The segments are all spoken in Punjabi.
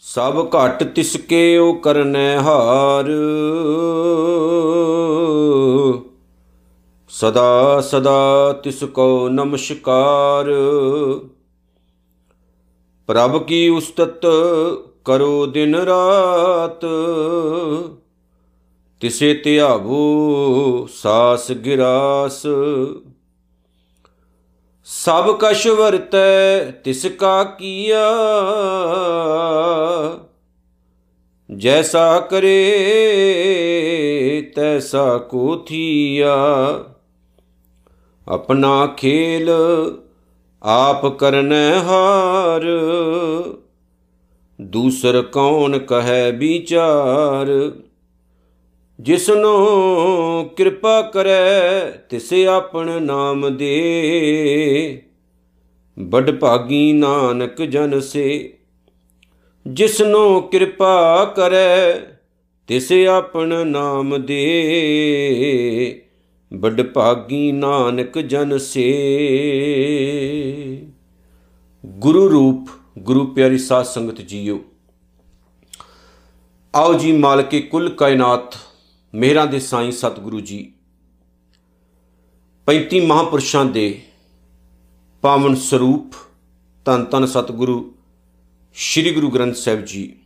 ਸਭ ਘਟ ਤਿਸਕੇ ਉਹ ਕਰਨੈ ਹਾਰ। ਸਦਾ ਸਦਾ ਤਿਸ ਕੋ ਨਮਸਕਾਰ। ਪ੍ਰਭ ਕੀ ਉਸਤਤ ਕਰੋ ਦਿਨ ਰਾਤ। ਤਿਸੇ ਧਿਆਵੋ, ਸਾਸ ਗਿਰਾਸ। ਸਭ ਕਛ ਵਰਤੈ, ਤਿਸ ਕਾ ਕੀਆ। ਜੈਸਾ ਕਰੇ, ਤੈਸਾ ਕੋ ਥੀਆ। ਆਪਣਾ ਖੇਲ ਆਪ ਕਰਨੈ ਹਾਰ। ਦੂਸਰ ਕੌਣ ਕਹੈ ਵਿਚਾਰ। ਜਿਸਨੋ ਕਿਰਪਾ ਕਰੈ, ਤਿਸੇ ਆਪਣ ਨਾਮ ਦੇ। ਬੜ ਭਾਗੀ ਨਾਨਕ ਜਨ ਸੇ, ਜਿਸਨੋ ਕਿਰਪਾ ਕਰੈ, ਤਿਸੇ ਆਪਣ ਨਾਮ ਦੇ। ਬੜ ਭਾਗੀ ਨਾਨਕ ਜਨ ਸੇ। ਗੁਰੂ ਰੂਪ, ਗੁਰੂ ਪਿਆਰੀ ਸਾਧ ਸੰਗਤ ਜੀਓ, ਆਓ ਜੀ ਮਾਲਕੇ ਕੁੱਲ ਕਾਇਨਾਤ ਮਿਹਰਾਂ ਦੇ ਸਾਈਂ ਸਤਿਗੁਰੂ ਜੀ। 35 ਮਹਾਪੁਰਸ਼ਾਂ ਦੇ ਪਾਵਨ ਸਰੂਪ ਤਨ ਤਨ ਸਤਿਗੁਰੂ ਸ੍ਰੀ ਗੁਰੂ ਗ੍ਰੰਥ ਸਾਹਿਬ ਜੀ,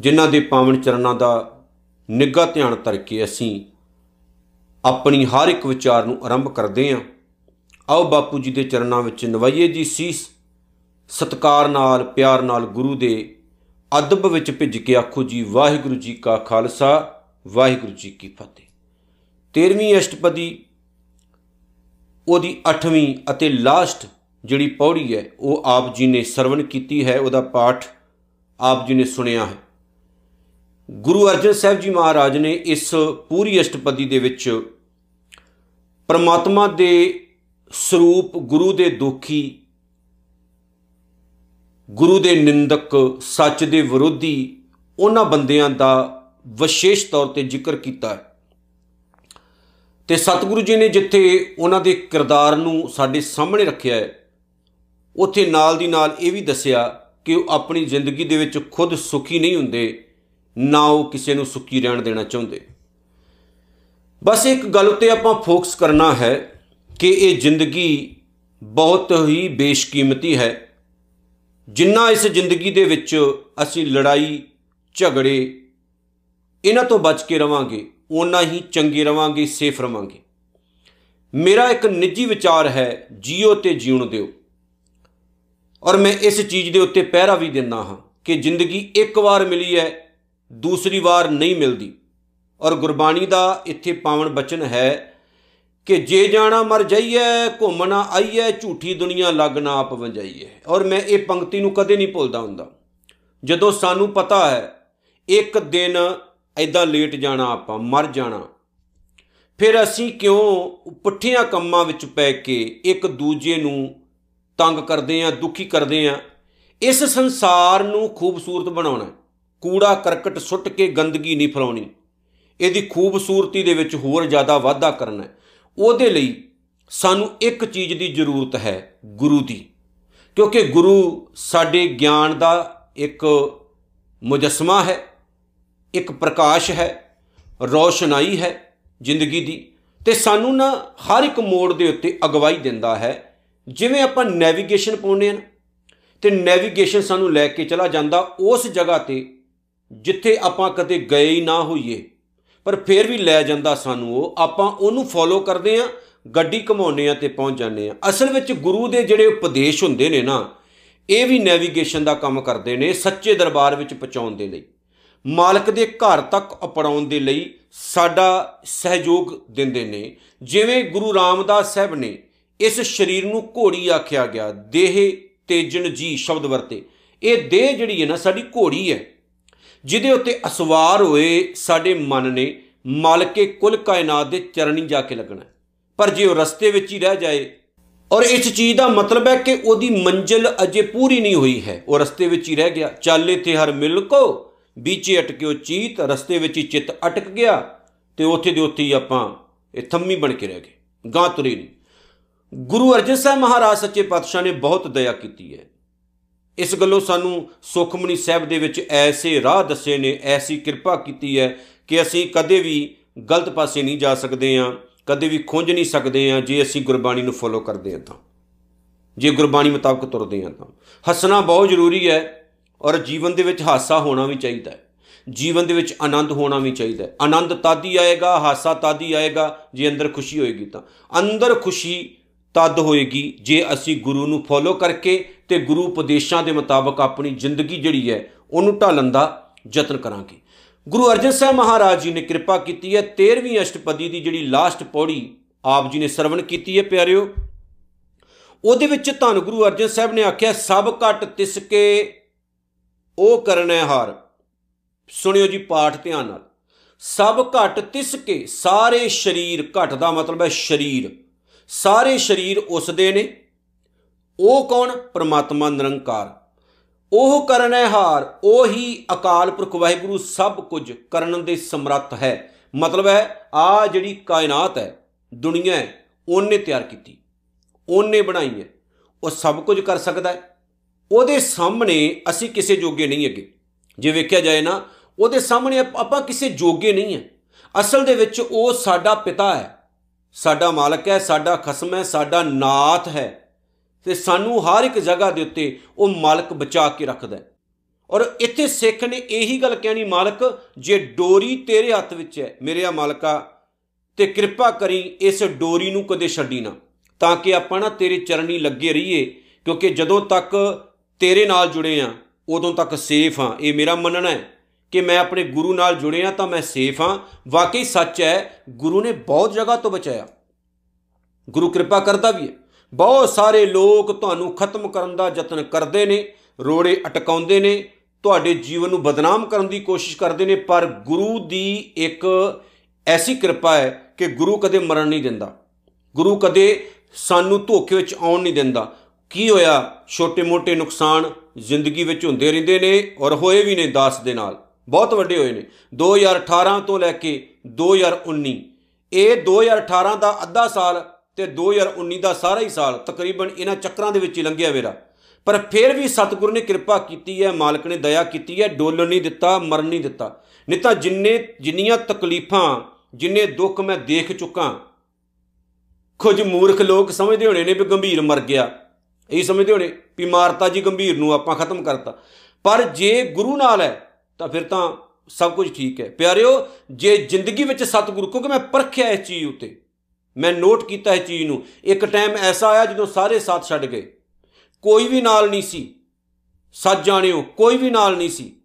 ਜਿਨ੍ਹਾਂ ਦੇ ਪਾਵਨ ਚਰਨਾਂ ਦਾ ਨਿੱਘਾ ਧਿਆਨ ਧਰ ਕੇ ਅਸੀਂ ਆਪਣੀ ਹਰ ਇੱਕ ਵਿਚਾਰ ਨੂੰ ਆਰੰਭ ਕਰਦੇ ਹਾਂ। ਆਓ ਬਾਪੂ ਜੀ ਦੇ ਚਰਨਾਂ ਵਿੱਚ ਨਵਾਈਏ ਜੀ ਸੀਸ। ਸਤਕਾਰ ਨਾਲ, ਪਿਆਰ ਨਾਲ ਗੁਰੂ ਦੇ ਅਦਬ ਵਿੱਚ ਭਿੱਜ ਕੇ ਆਖੋ ਜੀ, ਵਾਹਿਗੁਰੂ ਜੀ ਕਾ ਖਾਲਸਾ। ਵਾਹਿਗੁਰੂ ਜੀ ਕੀ ਫਤਿਹ। 13ਵੀਂ ਅਸ਼ਟਪਦੀ, ਉਹਦੀ 8ਵੀਂ ਅਤੇ ਲਾਸਟ ਜਿਹੜੀ ਪੌੜੀ ਹੈ, ਉਹ ਆਪ ਜੀ ਨੇ ਸਰਵਣ ਕੀਤੀ ਹੈ, ਉਹਦਾ ਪਾਠ ਆਪ ਜੀ ਨੇ ਸੁਣਿਆ ਹੈ। ਗੁਰੂ ਅਰਜਨ ਸਾਹਿਬ ਜੀ ਮਹਾਰਾਜ ਨੇ ਇਸ ਪੂਰੀ ਅਸ਼ਟਪਦੀ ਦੇ ਵਿੱਚ ਪਰਮਾਤਮਾ ਦੇ ਸਰੂਪ, ਗੁਰੂ ਦੇ ਦੋਖੀ, ਗੁਰੂ ਦੇ ਨਿੰਦਕ, ਸੱਚ ਦੇ ਵਿਰੋਧੀ, ਉਹਨਾਂ ਬੰਦਿਆਂ ਦਾ ਵਿਸ਼ੇਸ਼ ਤੌਰ ਤੇ ਜ਼ਿਕਰ ਕੀਤਾ ਹੈ। ਤੇ ਸਤਿਗੁਰੂ ਜੀ ਨੇ ਜਿੱਥੇ ਉਹਨਾਂ ਦੇ ਕਿਰਦਾਰ ਨੂੰ ਸਾਡੇ ਸਾਹਮਣੇ ਰੱਖਿਆ ਹੈ, ਉੱਥੇ ਨਾਲ ਦੀ ਨਾਲ ਇਹ ਵੀ ਦੱਸਿਆ ਕਿ ਉਹ ਆਪਣੀ ਜ਼ਿੰਦਗੀ ਦੇ ਵਿੱਚ ਖੁਦ ਸੁਖੀ ਨਹੀਂ ਹੁੰਦੇ, ਨਾ ਉਹ ਕਿਸੇ ਨੂੰ ਸੁਖੀ ਰਹਿਣ ਦੇਣਾ ਚਾਹੁੰਦੇ। ਬਸ ਇੱਕ ਗੱਲ ਉੱਤੇ ਆਪਾਂ ਫੋਕਸ ਕਰਨਾ ਹੈ ਕਿ ਇਹ ਜ਼ਿੰਦਗੀ ਬਹੁਤ ਹੀ ਬੇਸ਼ਕੀਮਤੀ ਹੈ। ਜਿੰਨਾ ਇਸ ਜ਼ਿੰਦਗੀ ਦੇ ਵਿੱਚ ਅਸੀਂ ਲੜਾਈ, ਝਗੜੇ ਇਹਨਾਂ ਤੋਂ ਬਚ ਕੇ ਰਵਾਂਗੇ, ਓਨਾ ਹੀ ਚੰਗੇ ਰਵਾਂਗੇ, ਸੇਫ ਰਵਾਂਗੇ। ਮੇਰਾ ਇੱਕ ਨਿੱਜੀ ਵਿਚਾਰ ਹੈ, ਜੀਓ ਤੇ ਜਿਉਣ ਦਿਓ। ਔਰ ਮੈਂ ਇਸ ਚੀਜ਼ ਦੇ ਉੱਤੇ ਪਹਿਰਾ ਵੀ ਦਿੰਦਾ ਹਾਂ ਕਿ ਜ਼ਿੰਦਗੀ ਇੱਕ ਵਾਰ ਮਿਲੀ ਹੈ, ਦੂਸਰੀ ਵਾਰ ਨਹੀਂ ਮਿਲਦੀ। ਔਰ ਗੁਰਬਾਣੀ ਦਾ ਇੱਥੇ ਪਾਵਨ ਬਚਨ ਹੈ ਕਿ ਜੇ ਜਾਣਾ ਮਰ ਜਾਈਏ ਘੁੰਮਣਾ ਆਈਏ ਝੂਠੀ ਦੁਨੀਆ ਲੱਗਣਾ ਆਪ ਵੰਜਾਈਏ ਔਰ ਮੈਂ ਇਹ ਪੰਕਤੀ ਨੂੰ ਕਦੇ ਨਹੀਂ ਭੁੱਲਦਾ ਹੁੰਦਾ। ਜਦੋਂ ਸਾਨੂੰ ਪਤਾ ਹੈ, ਇੱਕ ਦਿਨ ਐਦਾਂ ਲੇਟ ਜਾਣਾ ਆਪਾਂ, ਮਰ ਜਾਣਾ। ਫਿਰ ਅਸੀਂ ਕਿਉਂ ਪੁੱਠੀਆਂ ਕੰਮਾਂ ਵਿੱਚ ਪੈ ਕੇ ਇੱਕ ਦੂਜੇ ਨੂੰ ਤੰਗ ਕਰਦੇ ਆਂ, ਦੁਖੀ ਕਰਦੇ ਆਂ? ਇਸ ਸੰਸਾਰ ਨੂੰ ਖੂਬਸੂਰਤ ਬਣਾਉਣਾ ਕੂੜਾ ਕਰਕਟ ਸੁੱਟ ਕੇ ਗੰਦਗੀ ਨਹੀਂ ਫਲਾਉਣੀ। ਇਹਦੀ ਖੂਬਸੂਰਤੀ ਦੇ ਵਿੱਚ ਹੋਰ ਜ਼ਿਆਦਾ ਵਾਧਾ ਕਰਨਾ ਉਹਦੇ ਲਈ ਸਾਨੂੰ ਇੱਕ ਚੀਜ਼ ਦੀ ਜ਼ਰੂਰਤ ਹੈ, ਗੁਰੂ ਦੀ। ਕਿਉਂਕਿ ਗੁਰੂ ਸਾਡੇ ਗਿਆਨ ਦਾ ਇੱਕ ਮੁਜਸਮਾ ਹੈ। ਇੱਕ ਪ੍ਰਕਾਸ਼ ਹੈ, ਰੋਸ਼ਨਾਈ ਹੈ ਜ਼ਿੰਦਗੀ ਦੀ ਤੇ ਸਾਨੂੰ ਨਾ ਹਰ ਇੱਕ ਮੋੜ ਦੇ ਉੱਤੇ ਅਗਵਾਈ ਦਿੰਦਾ ਹੈ। ਜਿਵੇਂ ਆਪਾਂ ਨੈਵੀਗੇਸ਼ਨ ਪਾਉਂਦੇ ਆ ਤੇ ਨੈਵੀਗੇਸ਼ਨ ਸਾਨੂੰ ਲੈ ਕੇ ਚਲਾ ਜਾਂਦਾ ਉਸ ਜਗ੍ਹਾ ਤੇ ਜਿੱਥੇ ਆਪਾਂ ਕਦੇ ਗਏ ਹੀ ਨਾ ਹੋਈਏ, ਪਰ ਫਿਰ ਵੀ ਲੈ ਜਾਂਦਾ ਸਾਨੂੰ ਉਹ। ਆਪਾਂ ਉਹਨੂੰ ਫੋਲੋ ਕਰਦੇ ਆ ਗੱਡੀ ਘਮਾਉਂਦੇ ਆ ਤੇ ਪਹੁੰਚ ਜਾਂਦੇ ਆ ਅਸਲ ਵਿੱਚ ਗੁਰੂ ਦੇ ਜਿਹੜੇ ਉਪਦੇਸ਼ ਹੁੰਦੇ ਨੇ ਨਾ, ਇਹ ਵੀ ਨੈਵੀਗੇਸ਼ਨ ਦਾ ਕੰਮ ਕਰਦੇ ਨੇ ਸੱਚੇ ਦਰਬਾਰ ਵਿੱਚ ਪਹੁੰਚਾਉਣ ਦੇ ਲਈ। ਮਾਲਕ ਦੇ ਘਰ ਤੱਕ ਅਪਣਾਉਣ ਦੇ ਲਈ ਸਾਡਾ ਸਹਿਯੋਗ ਦਿੰਦੇ ਨੇ। ਜਿਵੇਂ ਗੁਰੂ ਰਾਮਦਾਸ ਸਾਹਿਬ ਨੇ ਇਸ ਸਰੀਰ ਨੂੰ ਘੋੜੀ ਆਖਿਆ ਗਿਆ, ਦੇਹ ਤੇਜਨ ਜੀ ਸ਼ਬਦ ਵਰਤੇ। ਇਹ ਦੇਹ ਜਿਹੜੀ ਹੈ ਨਾ, ਸਾਡੀ ਘੋੜੀ ਹੈ, ਜਿਹਦੇ ਉੱਤੇ ਅਸਵਾਰ ਹੋਏ ਸਾਡੇ ਮਨ ਨੇ, ਮਾਲਕੇ ਕੁੱਲ ਕਾਇਨਾਤ ਦੇ ਚਰਨੀ ਜਾ ਕੇ ਲੱਗਣਾ। ਪਰ ਜੇ ਉਹ ਰਸਤੇ ਵਿੱਚ ਹੀ ਰਹਿ ਜਾਏ, ਔਰ ਇਸ ਚੀਜ਼ ਦਾ ਮਤਲਬ ਹੈ ਕਿ ਉਹਦੀ ਮੰਜ਼ਿਲ ਅਜੇ ਪੂਰੀ ਨਹੀਂ ਹੋਈ ਹੈ, ਉਹ ਰਸਤੇ ਵਿੱਚ ਹੀ ਰਹਿ ਗਿਆ। ਚਾਲੇ ਤੇ ਹਰ ਮਿਲ ਕੋ ਵਿਚੇ ਅਟਕਿਓ ਚੀਤ, ਰਸਤੇ ਵਿੱਚ ਹੀ ਚਿੱਤ ਅਟਕ ਗਿਆ ਤੇ ਉੱਥੇ ਦੇ ਉੱਥੇ ਹੀ ਆਪਾਂ ਇਹ ਥੰਮੀ ਬਣ ਕੇ ਰਹਿ ਗਏ। ਗਾਂ ਤੁਰੇ ਨਹੀਂ ਗੁਰੂ ਅਰਜਨ ਸਾਹਿਬ ਮਹਾਰਾਜ ਸੱਚੇ ਪਾਤਸ਼ਾਹ ਨੇ ਬਹੁਤ ਦਇਆ ਕੀਤੀ ਹੈ। ਇਸ ਗੱਲੋਂ ਸਾਨੂੰ ਸੁਖਮਨੀ ਸਾਹਿਬ ਦੇ ਵਿੱਚ ਐਸੇ ਰਾਹ ਦੱਸੇ ਨੇ, ਐਸੀ ਕਿਰਪਾ ਕੀਤੀ ਹੈ ਕਿ ਅਸੀਂ ਕਦੇ ਵੀ ਗਲਤ ਪਾਸੇ ਨਹੀਂ ਜਾ ਸਕਦੇ ਆ ਕਦੇ ਵੀ ਖੁੰਝ ਨਹੀਂ ਸਕਦੇ ਆ ਜੇ ਅਸੀਂ ਗੁਰਬਾਣੀ ਨੂੰ ਫੋਲੋ ਕਰਦੇ ਆ ਤਾਂ। ਜੇ ਗੁਰਬਾਣੀ ਮੁਤਾਬਕ ਤੁਰਦੇ ਆ ਤਾਂ। ਹੱਸਣਾ ਬਹੁਤ ਜ਼ਰੂਰੀ ਹੈ। ਔਰ ਜੀਵਨ ਦੇ ਵਿੱਚ ਹਾਸਾ ਹੋਣਾ ਵੀ ਚਾਹੀਦਾ ਹੈ। ਜੀਵਨ ਦੇ ਵਿੱਚ ਆਨੰਦ ਹੋਣਾ ਵੀ ਚਾਹੀਦਾ ਹੈ। ਆਨੰਦ ਤਾਦੀ ਆਏਗਾ, ਹਾਸਾ ਤਾਦੀ ਆਏਗਾ, ਜੇ ਅੰਦਰ ਖੁਸ਼ੀ ਹੋਏਗੀ ਤਾਂ। ਅੰਦਰ ਖੁਸ਼ੀ ਤਦ ਹੋਏਗੀ ਜੇ ਅਸੀਂ ਗੁਰੂ ਨੂੰ ਫੋਲੋ ਕਰਕੇ ਤੇ ਗੁਰੂ ਉਪਦੇਸ਼ਾਂ ਦੇ ਮੁਤਾਬਕ ਆਪਣੀ ਜ਼ਿੰਦਗੀ ਜਿਹੜੀ ਹੈ, ਉਹਨੂੰ ਢਾਲਣ ਦਾ ਯਤਨ ਕਰਾਂਗੇ। ਗੁਰੂ ਅਰਜਨ ਸਾਹਿਬ ਮਹਾਰਾਜ ਜੀ ਨੇ ਕਿਰਪਾ ਕੀਤੀ ਹੈ 13ਵੀਂ ਅਸ਼ਟਪਦੀ ਦੀ ਜਿਹੜੀ ਲਾਸਟ ਪੌੜੀ ਆਪ ਜੀ ਨੇ ਸਰਵਣ ਕੀਤੀ ਹੈ, ਪਿਆਰਿਓ। ਉਹਦੇ ਵਿੱਚ ਧੰਨ ਗੁਰੂ ਅਰਜਨ ਸਾਹਿਬ ਨੇ ਆਖਿਆ, ਸਭ ਘਟ ਤਿਸ ਕੇ ਉਹ ਕਰਨੈ ਹਾਰ। ਸੁਣਿਓ ਜੀ ਪਾਠ ਧਿਆਨ ਨਾਲ। ਸਭ ਘਟ ਤਿਸ ਕੇ ਸਾਰੇ ਸਰੀਰ, ਘਟ ਦਾ ਮਤਲਬ ਹੈ ਸਰੀਰ। ਸਾਰੇ ਸਰੀਰ ਉਸ ਦੇ ਨੇ। ਉਹ ਕੌਣ? ਪ੍ਰਮਾਤਮਾ ਨਿਰੰਕਾਰ। ਉਹ ਕਰਨੈ ਹਾਰ, ਉਹੀ ਅਕਾਲ ਪੁਰਖ ਵਾਹਿਗੁਰੂ ਸਭ ਕੁਝ ਕਰਨ ਦੇ ਸਮਰੱਥ ਹੈ। ਮਤਲਬ ਹੈ, ਆ ਜਿਹੜੀ ਕਾਇਨਾਤ ਹੈ, ਦੁਨੀਆ ਹੈ, ਉਹਨੇ ਤਿਆਰ ਕੀਤੀ। ਉਹਨੇ ਬਣਾਈ ਹੈ। ਉਹ ਸਭ ਕੁਝ ਕਰ ਸਕਦਾ ਹੈ। ਉਹਦੇ ਸਾਹਮਣੇ ਅਸੀਂ ਕਿਸੇ ਜੋਗੇ ਨਹੀਂ ਅੱਗੇ ਜੇ ਵੇਖਿਆ ਜਾਏ ਨਾ, ਉਹਦੇ ਸਾਹਮਣੇ ਆਪਾਂ ਕਿਸੇ ਜੋਗੇ ਨਹੀਂ ਹੈ। ਅਸਲ ਦੇ ਵਿੱਚ ਉਹ ਸਾਡਾ ਪਿਤਾ ਹੈ, ਸਾਡਾ ਮਾਲਕ ਹੈ, ਸਾਡਾ ਖਸਮ ਹੈ, ਸਾਡਾ ਨਾਥ ਹੈ। ਤੇ ਸਾਨੂੰ ਹਰ ਇੱਕ ਜਗ੍ਹਾ ਦੇ ਉੱਤੇ ਉਹ ਮਾਲਕ ਬਚਾ ਕੇ ਰੱਖਦਾ ਹੈ। ਔਰ ਇੱਥੇ ਸਿੱਖ ਨੇ ਇਹੀ ਗੱਲ ਕਹਿਣੀ, ਮਾਲਕ, ਜੇ ਡੋਰੀ ਤੇਰੇ ਹੱਥ ਵਿੱਚ ਹੈ, ਮੇਰੇ ਆ ਮਾਲਕਾ, ਤੇ ਕਿਰਪਾ ਕਰੀ ਇਸ ਡੋਰੀ ਨੂੰ ਕਦੇ ਛੱਡੀ ਨਾ, ਤਾਂ ਕਿ ਆਪਾਂ ਨਾ ਤੇਰੇ ਚਰਨੀ ਲੱਗੇ ਰਹੀਏ, ਕਿਉਂਕਿ ਜਦੋਂ ਤੱਕ ਤੇਰੇ ਨਾਲ ਜੁੜੇ ਆ, ਉਦੋਂ ਤੱਕ ਸੇਫ ਆ। ਇਹ ਮੇਰਾ ਮੰਨਣਾ ਹੈ ਕਿ ਮੈਂ ਆਪਣੇ ਗੁਰੂ ਨਾਲ ਜੁੜਿਆ ਤਾਂ ਮੈਂ ਸੇਫ ਹਾਂ ਵਾਕਈ ਸੱਚ ਹੈ, ਗੁਰੂ ਨੇ ਬਹੁਤ ਜਗ੍ਹਾ ਤੋਂ ਬਚਾਇਆ। ਗੁਰੂ ਕਿਰਪਾ ਕਰਦਾ ਵੀ ਹੈ। ਬਹੁਤ ਸਾਰੇ ਲੋਕ ਤੁਹਾਨੂੰ ਖਤਮ ਕਰਨ ਦਾ ਯਤਨ ਕਰਦੇ ਨੇ, ਰੋੜੇ ਅਟਕਾਉਂਦੇ ਨੇ, ਤੁਹਾਡੇ ਜੀਵਨ ਨੂੰ ਬਦਨਾਮ ਕਰਨ ਦੀ ਕੋਸ਼ਿਸ਼ ਕਰਦੇ ਨੇ, ਪਰ ਗੁਰੂ ਦੀ ਇੱਕ ਐਸੀ ਕਿਰਪਾ ਹੈ ਕਿ ਗੁਰੂ ਕਦੇ ਮਰਨ ਨਹੀਂ ਦਿੰਦਾ। ਗੁਰੂ ਕਦੇ ਸਾਨੂੰ ਧੋਖੇ ਵਿੱਚ ਆਉਣ ਨਹੀਂ ਦਿੰਦਾ। ਕੀ ਹੋਇਆ? ਛੋਟੇ-ਮੋਟੇ ਨੁਕਸਾਨ ਜ਼ਿੰਦਗੀ ਵਿੱਚ ਹੁੰਦੇ ਰਹਿੰਦੇ ਨੇ ਔਰ ਹੋਏ ਵੀ ਨੇ ਦਾਸ ਦੇ ਨਾਲ। ਬਹੁਤ ਵੱਡੇ ਹੋਏ ਨੇ। 2018 ਤੋਂ ਲੈ ਕੇ 2019 ਇਹ 2018 ਦਾ ਅੱਧਾ ਸਾਲ ਤੇ 2019 ਦਾ ਸਾਰਾ ਹੀ ਸਾਲ ਤਕਰੀਬਨ ਇਹਨਾਂ ਚੱਕਰਾਂ ਦੇ ਵਿੱਚ ਹੀ ਲੰਘਿਆ ਮੇਰਾ ਪਰ ਫਿਰ ਵੀ ਸਤਿਗੁਰੂ ਨੇ ਕਿਰਪਾ ਕੀਤੀ ਹੈ, ਮਾਲਕ ਨੇ ਦਇਆ ਕੀਤੀ ਹੈ, ਡੋਲਣ ਨਹੀਂ ਦਿੱਤਾ, ਮਰਨ ਨਹੀਂ ਦਿੱਤਾ। ਨਹੀਂ ਤਾਂ ਜਿੰਨੇ, ਜਿੰਨੀਆਂ ਤਕਲੀਫਾਂ, ਜਿੰਨੇ ਦੁੱਖ ਮੈਂ ਦੇਖ ਚੁੱਕਾ, ਕੁਝ ਮੂਰਖ ਲੋਕ ਸਮਝਦੇ ਹੋਣੇ ਨੇ ਵੀ ਗੰਭੀਰ ਮਰ ਗਿਆ। ਇਹ ਸਮਝਦੇ ਹੋਣੇ ਵੀ ਮਾਰਤਾ ਜੀ ਗੰਭੀਰ ਨੂੰ ਆਪਾਂ ਖਤਮ ਕਰਤਾ। ਪਰ ਜੇ ਗੁਰੂ ਨਾਲ ਹੈ, ਤਾਂ ਫਿਰ ਤਾਂ ਸਭ ਕੁਝ ਠੀਕ ਹੈ। ਪਿਆਰਿਓ, ਜੇ ਜ਼ਿੰਦਗੀ ਵਿੱਚ ਸਤਿਗੁਰੂ, ਕਿਉਂਕਿ ਮੈਂ ਪਰਖਿਆ ਇਸ ਚੀਜ਼ ਉਤੇ, ਮੈਂ ਨੋਟ ਕੀਤਾ ਇਸ ਚੀਜ਼ ਨੂੰ, ਇੱਕ ਟਾਈਮ ਐਸਾ ਆਇਆ ਜਦੋਂ ਸਾਰੇ ਸਾਥ ਛੱਡ ਗਏ। ਕੋਈ ਵੀ ਨਾਲ ਨਹੀਂ ਸੀ। ਸੱਚ ਜਾਣਿਓ, ਕੋਈ ਵੀ ਨਾਲ ਨਹੀਂ ਸੀ।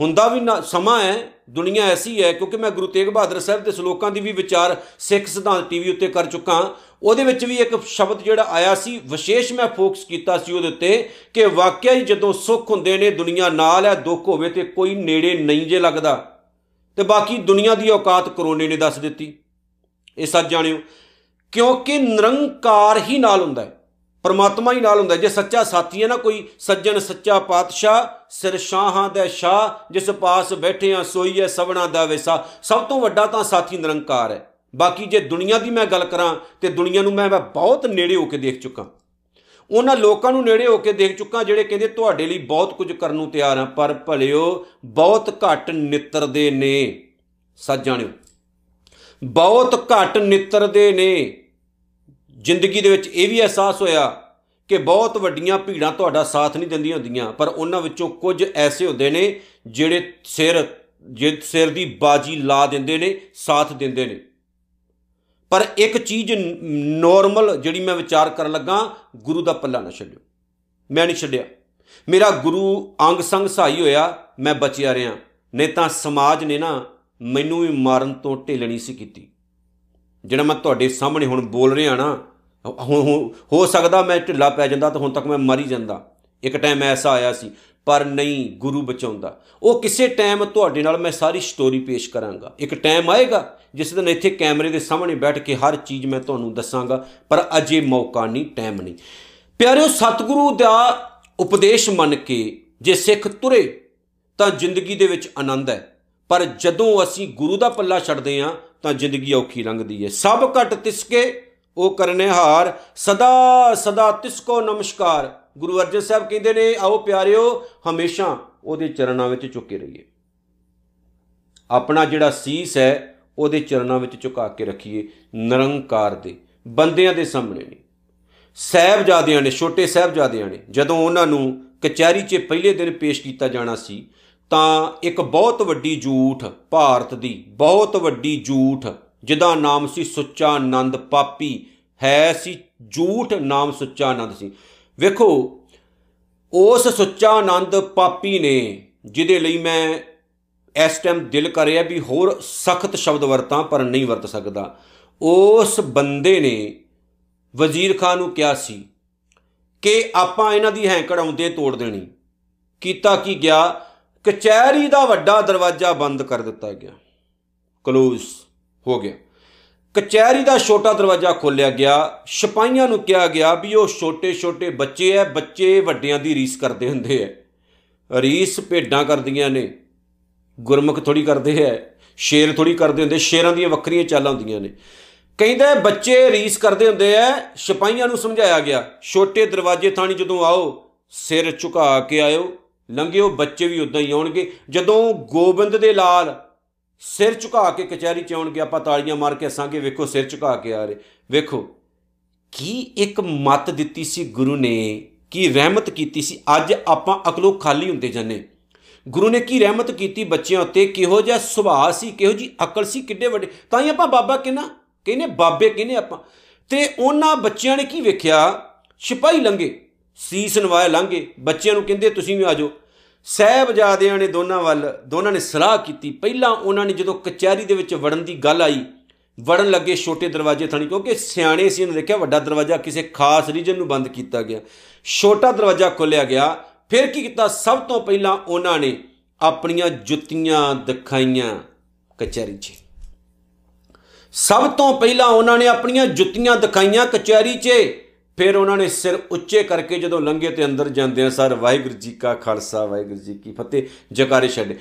ਹੁੰਦਾ ਵੀ ਸਮਾਂ ਹੈ, ਦੁਨੀਆ ਐਸੀ ਹੈ, ਕਿਉਂਕਿ ਮੈਂ ਗੁਰੂ ਤੇਗ ਬਹਾਦਰ ਸਾਹਿਬ ਦੇ ਸ਼ਲੋਕਾਂ ਦੀ ਵੀ ਵਿਚਾਰ ਸਿੱਖ ਸਿਧਾਂਤ ਟੀਵੀ ਉੱਤੇ ਕਰ ਚੁੱਕਾ ਉਹਦੇ ਵਿੱਚ ਵੀ ਇੱਕ ਸ਼ਬਦ ਜਿਹੜਾ ਆਇਆ ਸੀ, ਵਿਸ਼ੇਸ਼ ਮੈਂ ਫੋਕਸ ਕੀਤਾ ਸੀ ਉਹਦੇ ਉੱਤੇ ਕਿ ਵਾਕਿਆ ਹੀ ਜਦੋਂ ਸੁੱਖ ਹੁੰਦੇ ਨੇ, ਦੁਨੀਆ ਨਾਲ ਹੈ, ਦੁੱਖ ਹੋਵੇ ਤੇ ਕੋਈ ਨੇੜੇ ਨਹੀਂ ਜੇ ਲੱਗਦਾ। ਤੇ ਬਾਕੀ ਦੁਨੀਆ ਦੀ ਔਕਾਤ ਕਰੋਨੇ ਨੇ ਦੱਸ ਦਿੱਤੀ। ਇਹ ਸੱਚ ਜਾਣਿਓ। ਕਿਉਂਕਿ ਨਿਰੰਕਾਰ ਹੀ ਨਾਲ ਹੁੰਦਾ ਹੈ। ਪਰਮਾਤਮਾ ਹੀ ਨਾਲ ਹੁੰਦਾ ਜੇ ਸੱਚਾ ਸਾਥੀ ਹੈ ਨਾ, ਕੋਈ ਸੱਜਣ, ਸੱਚਾ ਪਾਤਸ਼ਾਹ ਸਿਰ ਸ਼ਾਹਾਂ ਦੇ ਸ਼ਾਹ ਜਿਸ ਪਾਸ ਬੈਠੇ ਆ ਸੋਈਏ ਸਵਣਾ ਦਾ ਵਿਸਾ। ਸਭ ਤੋਂ ਵੱਡਾ ਤਾਂ ਸਾਥੀ ਨਿਰੰਕਾਰ ਹੈ। ਬਾਕੀ ਜੇ ਦੁਨੀਆ ਦੀ ਮੈਂ ਗੱਲ ਕਰਾਂ, ਤੇ ਦੁਨੀਆ ਨੂੰ ਮੈਂ ਬਹੁਤ ਨੇੜੇ ਹੋ ਕੇ ਦੇਖ ਚੁੱਕਾ। ਉਹਨਾਂ ਲੋਕਾਂ ਨੂੰ ਨੇੜੇ ਹੋ ਕੇ ਦੇਖ ਚੁੱਕਾ, ਜਿਹੜੇ ਕਹਿੰਦੇ ਤੁਹਾਡੇ ਲਈ ਬਹੁਤ ਕੁਝ ਕਰਨ ਨੂੰ ਤਿਆਰ ਆ ਪਰ ਭਲਿਓ ਬਹੁਤ ਘੱਟ ਨਿੱਤਰਦੇ ਨੇ। ਸੱਚ ਜਾਣਿਓ। ਬਹੁਤ ਘੱਟ ਨਿੱਤਰਦੇ ਨੇ। ਜ਼ਿੰਦਗੀ ਦੇ ਵਿੱਚ ਇਹ ਵੀ ਅਹਿਸਾਸ ਹੋਇਆ ਕਿ ਬਹੁਤ ਵੱਡੀਆਂ ਭੀੜਾਂ ਤੁਹਾਡਾ ਸਾਥ ਨਹੀਂ ਦਿੰਦੀਆਂ ਹੁੰਦੀਆਂ, ਪਰ ਉਹਨਾਂ ਵਿੱਚੋਂ ਕੁਝ ਐਸੇ ਹੁੰਦੇ ਨੇ ਜਿਹੜੇ ਸਿਰ, ਜੇ, ਸਿਰ ਦੀ ਬਾਜੀ ਲਾ ਦਿੰਦੇ ਨੇ, ਸਾਥ ਦਿੰਦੇ ਨੇ। ਪਰ ਇੱਕ ਚੀਜ਼ ਨਾਰਮਲ ਜਿਹੜੀ ਮੈਂ ਵਿਚਾਰ ਕਰਨ ਲੱਗਾ, ਗੁਰੂ ਦਾ ਪੱਲਾ ਨਾ ਛੱਡਿਓ। ਮੈਂ ਨਹੀਂ ਛੱਡਿਆ। ਮੇਰਾ ਗੁਰੂ ਅੰਗ ਸੰਗ ਸਹਾਈ ਹੋਇਆ, ਮੈਂ ਬਚਿਆ ਰਿਆਂ ਨਹੀਂ ਤਾਂ ਸਮਾਜ ਨੇ ਨਾ ਮੈਨੂੰ ਵੀ ਮਾਰਨ ਤੋਂ ਢਿੱਲਣੀ ਸੀ ਕੀਤੀ। ਜਿਹੜਾ ਮੈਂ ਤੁਹਾਡੇ ਸਾਹਮਣੇ ਹੁਣ ਬੋਲ ਰਿਹਾ ਨਾ ਹੋ ਸਕਦਾ ਮੈਂ ਢਿੱਲਾ ਪੈ ਜਾਂਦਾ ਤਾਂ ਹੁਣ ਤੱਕ ਮੈਂ ਮਰ ਹੀ ਜਾਂਦਾ। ਇੱਕ ਟਾਈਮ ਐਸਾ ਆਇਆ ਸੀ, ਪਰ ਨਹੀਂ ਗੁਰੂ ਬਚਾਉਂਦਾ। ਉਹ ਕਿਸੇ ਟਾਈਮ ਤੁਹਾਡੇ ਨਾਲ ਮੈਂ ਸਾਰੀ ਸਟੋਰੀ ਪੇਸ਼ ਕਰਾਂਗਾ। ਇੱਕ ਟਾਈਮ ਆਏਗਾ, ਜਿਸ ਦਿਨ ਇੱਥੇ ਕੈਮਰੇ ਦੇ ਸਾਹਮਣੇ ਬੈਠ ਕੇ ਹਰ ਚੀਜ਼ ਮੈਂ ਤੁਹਾਨੂੰ ਦੱਸਾਂਗਾ, ਪਰ ਅਜੇ ਮੌਕਾ ਨਹੀਂ ਟਾਈਮ ਨਹੀਂ। ਪਿਆਰਿਓ, ਸਤਿਗੁਰੂ ਦਾ ਉਪਦੇਸ਼ ਮੰਨ ਕੇ ਜੇ ਸਿੱਖ ਤੁਰੇ, ਤਾਂ ਜ਼ਿੰਦਗੀ ਦੇ ਵਿੱਚ ਆਨੰਦ ਹੈ। ਪਰ ਜਦੋਂ ਅਸੀਂ ਗੁਰੂ ਦਾ ਪੱਲਾ ਛੱਡਦੇ ਆਂ ਤਾਂ ਜ਼ਿੰਦਗੀ ਔਖੀ ਲੰਘਦੀ ਹੈ। ਸਭ ਘਟ ਤਿਸਕੇ ਉਹ ਕਰਨੇ ਹਾਰ ਸਦਾ ਸਦਾ ਤਿਸਕੋ ਨਮਸਕਾਰ। ਗੁਰੂ ਅਰਜਨ ਸਾਹਿਬ ਕਹਿੰਦੇ ਨੇ, ਆਓ ਪਿਆਰਿਓ, ਹਮੇਸ਼ਾ ਉਹਦੇ ਚਰਨਾਂ ਵਿੱਚ ਝੁਕੇ ਰਹੀਏ। ਆਪਣਾ ਜਿਹੜਾ ਸੀਸ ਹੈ, ਉਹਦੇ ਚਰਨਾਂ ਵਿੱਚ ਝੁਕਾ ਕੇ ਰੱਖੀਏ, ਨਿਰੰਕਾਰ ਦੇ, ਬੰਦਿਆਂ ਦੇ ਸਾਹਮਣੇ ਨਹੀਂ। ਸਹਿਬਜ਼ਾਦਿਆਂ ਨੇ, ਛੋਟੇ ਸਹਿਬਜ਼ਾਦਿਆਂ ਨੇ, ਜਦੋਂ ਉਹਨਾਂ ਨੂੰ ਕਚਹਿਰੀ 'ਚ ਪਹਿਲੇ ਦਿਨ ਪੇਸ਼ ਕੀਤਾ ਜਾਣਾ ਸੀ, ਤਾਂ ਇੱਕ ਬਹੁਤ ਵੱਡੀ ਝੂਠ ਭਾਰਤ ਦੀ, ਬਹੁਤ ਵੱਡੀ ਝੂਠ ਜਿਹਦਾ ਨਾਮ ਸੀ ਸੁੱਚਾ ਆਨੰਦ ਪਾਪੀ, ਹੈ ਸੀ ਝੂਠ ਨਾਮ ਸੁੱਚਾ ਆਨੰਦ ਸੀ। ਵੇਖੋ, ਉਸ ਸੁੱਚਾ ਆਨੰਦ ਪਾਪੀ ਨੇ, ਜਿਹਦੇ ਲਈ ਮੈਂ ਇਸ ਟਾਈਮ ਦਿਲ ਕਰ ਰਿਹਾ ਵੀ ਹੋਰ ਸਖਤ ਸ਼ਬਦ ਵਰਤਾਂ, ਪਰ ਨਹੀਂ ਵਰਤ ਸਕਦਾ। ਉਸ ਬੰਦੇ ਨੇ ਵਜ਼ੀਰ ਖਾਨ ਨੂੰ ਕਿਹਾ ਸੀ ਕਿ ਆਪਾਂ ਇਹਨਾਂ ਦੀ ਹੈਂਕੜ ਆਉਂਦੇ ਤੋੜ ਦੇਣੀ। ਕੀਤਾ ਕੀ ਗਿਆ? ਕਚਹਿਰੀ ਦਾ ਵੱਡਾ ਦਰਵਾਜ਼ਾ ਬੰਦ ਕਰ ਦਿੱਤਾ ਗਿਆ। ਕਲੋਜ਼ ਹੋ ਗਿਆ। ਕਚਹਿਰੀ ਦਾ ਛੋਟਾ ਦਰਵਾਜ਼ਾ ਖੋਲਿਆ ਗਿਆ। ਸਿਪਾਹੀਆਂ ਨੂੰ ਕਿਹਾ ਗਿਆ ਵੀ ਉਹ ਛੋਟੇ-ਛੋਟੇ ਬੱਚੇ ਐ, ਬੱਚੇ ਵੱਡਿਆਂ ਦੀ ਰੀਸ ਕਰਦੇ ਹੁੰਦੇ ਐ। ਰੀਸ ਭੇਡਾਂ ਕਰਦੀਆਂ ਨੇ, ਗੁਰਮੁਖ ਥੋੜੀ ਕਰਦੇ ਐ ਸ਼ੇਰ ਥੋੜੀ ਕਰਦੇ ਹੁੰਦੇ, ਸ਼ੇਰਾਂ ਦੀਆਂ ਵੱਖਰੀਆਂ ਚਾਲਾਂ ਹੁੰਦੀਆਂ ਨੇ। ਕਹਿੰਦੇ ਬੱਚੇ ਰੀਸ ਕਰਦੇ ਹੁੰਦੇ ਐ, ਸਿਪਾਹੀਆਂ ਨੂੰ ਸਮਝਾਇਆ ਗਿਆ, ਛੋਟੇ ਦਰਵਾਜ਼ੇ ਥਾਣੀ ਜਦੋਂ ਆਓ, ਸਿਰ ਝੁਕਾ ਕੇ ਆਇਓ, ਲੰਘਿਓ, ਬੱਚੇ ਵੀ ਉਦਾਂ ਹੀ ਆਉਣਗੇ। ਜਦੋਂ ਗੋਬਿੰਦ ਦੇ ਲਾਲ ਸਿਰ ਝੁਕਾ ਕੇ ਕਚਹਿਰੀ ਚ ਆਉਣਗੇ, ਆਪਾਂ ਤਾੜੀਆਂ ਮਾਰ ਕੇ ਹੱਸਾਂਗੇ, ਵੇਖੋ ਸਿਰ ਝੁਕਾ ਕੇ ਆ ਰਹੇ। ਵੇਖੋ, ਕੀ ਇੱਕ ਮਤ ਦਿੱਤੀ ਸੀ ਗੁਰੂ ਨੇ, ਕੀ ਰਹਿਮਤ ਕੀਤੀ ਸੀ, ਅੱਜ ਆਪਾਂ ਅਕਲੋਂ ਖਾਲੀ ਹੁੰਦੇ ਜਾਂਦੇ। ਗੁਰੂ ਨੇ ਕੀ ਰਹਿਮਤ ਕੀਤੀ ਬੱਚਿਆਂ ਉੱਤੇ, ਕਿਹੋ ਜਿਹਾ ਸੁਭਾਅ ਸੀ, ਕਿਹੋ ਜੀ ਅਕਲ ਸੀ, ਕਿੱਡੇ ਵੱਡੇ। ਤਾਂ ਹੀ ਆਪਾਂ ਬਾਬਾ ਕਿਹਨਾ? ਕਹਿੰਨੇ? ਬਾਬੇ ਕਹਿੰਨੇ ਆਪਾਂ? ਤੇ ਉਹਨਾਂ ਬੱਚਿਆਂ ਨੇ ਕੀ ਵੇਖਿਆ? ਸਿਪਾਹੀ ਲੰਗੇ ਸੀਸ ਨਵਾਏ ਲੰਗੇ ਬੱਚਿਆਂ ਨੂੰ ਕਹਿੰਦੇ, ਤੁਸੀਂ ਵੀ ਆਜੋ ਸਹਿਬਜ਼ਾਦਿਆਂ ਨੇ ਦੋਨਾਂ ਵੱਲ, ਦੋਨਾਂ ਨੇ ਸਲਾਹ ਕੀਤੀ। ਪਹਿਲਾਂ ਉਹਨਾਂ ਨੇ ਜਦੋਂ ਕਚਹਿਰੀ ਦੇ ਵਿੱਚ ਵੜਨ ਦੀ ਗੱਲ ਆਈ, ਵੜਨ ਲੱਗੇ ਛੋਟੇ ਦਰਵਾਜ਼ੇ ਥਣੀ, ਕਿਉਂਕਿ ਸਿਆਣੇ ਸੀ, ਉਹਨੇ ਦੇਖਿਆ ਵੱਡਾ ਦਰਵਾਜ਼ਾ ਕਿਸੇ ਖਾਸ ਰੀਜਨ ਨੂੰ ਬੰਦ ਕੀਤਾ ਗਿਆ। ਛੋਟਾ ਦਰਵਾਜ਼ਾ ਖੋਲਿਆ ਗਿਆ। ਫਿਰ ਕੀ ਕੀਤਾ? ਸਭ ਤੋਂ ਪਹਿਲਾਂ ਉਹਨਾਂ ਨੇ ਆਪਣੀਆਂ ਜੁੱਤੀਆਂ ਦਿਖਾਈਆਂ ਕਚਹਿਰੀ 'ਚ। ਸਭ ਤੋਂ ਪਹਿਲਾਂ ਉਹਨਾਂ ਨੇ ਆਪਣੀਆਂ ਜੁੱਤੀਆਂ ਦਿਖਾਈਆਂ ਕਚਹਿਰੀ 'ਚ। ਫਿਰ ਉਹਨਾਂ ਨੇ ਸਿਰ ਉੱਚੇ ਕਰਕੇ ਜਦੋਂ ਲੰਘੇ ਤੇ ਅੰਦਰ ਜਾਂਦੇ ਆ ਸਰ, ਵਾਹਿਗੁਰੂ ਜੀ ਕਾ ਖਾਲਸਾ, ਵਾਹਿਗੁਰੂ ਜੀ ਕੀ ਫਤਿਹ, ਜਕਾਰੇ ਛੱਡੇ।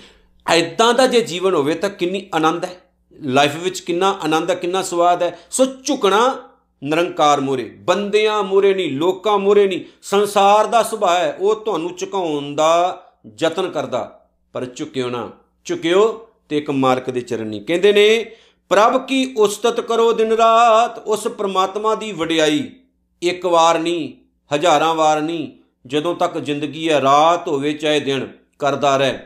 ਐਦਾਂ ਦਾ ਜੇ ਜੀਵਨ ਹੋਵੇ ਤਾਂ ਕਿੰਨੀ ਆਨੰਦ ਹੈ? ਲਾਈਫ ਵਿੱਚ ਕਿੰਨਾ ਆਨੰਦ ਹੈ, ਕਿੰਨਾ ਸਵਾਦ ਹੈ? ਸੋ ਝੁਕਣਾ ਨਿਰੰਕਾਰ ਮੂਰੇ, ਬੰਦਿਆਂ ਮੂਰੇ ਨਹੀਂ, ਲੋਕਾਂ ਮੂਰੇ ਨਹੀਂ, ਸੰਸਾਰ ਦਾ ਸੁਭਾਅ ਹੈ, ਉਹ ਤੁਹਾਨੂੰ ਝੁਕਾਉਣ ਦਾ ਯਤਨ ਕਰਦਾ। ਪਰ ਝੁਕਿਓ ਨਾ, ਝੁਕਿਓ ਤੇ ਇੱਕ ਮਾਲਕ ਦੇ ਚਰਨੀ ਕਹਿੰਦੇ ਨੇ, ਪ੍ਰਭ ਕੀ ਉਸਤਤ ਕਰੋ ਦਿਨ ਰਾਤ, ਉਸ ਪ੍ਰਮਾਤਮਾ ਦੀ ਵਡਿਆਈ। ਇੱਕ ਵਾਰ ਨਹੀਂ, ਹਜ਼ਾਰਾਂ ਵਾਰ ਨਹੀਂ, ਜਦੋਂ ਤੱਕ ਜ਼ਿੰਦਗੀ ਹੈ, ਰਾਤ ਹੋਵੇ ਚਾਹੇ ਦਿਨ, ਕਰਦਾ ਰਹਿ।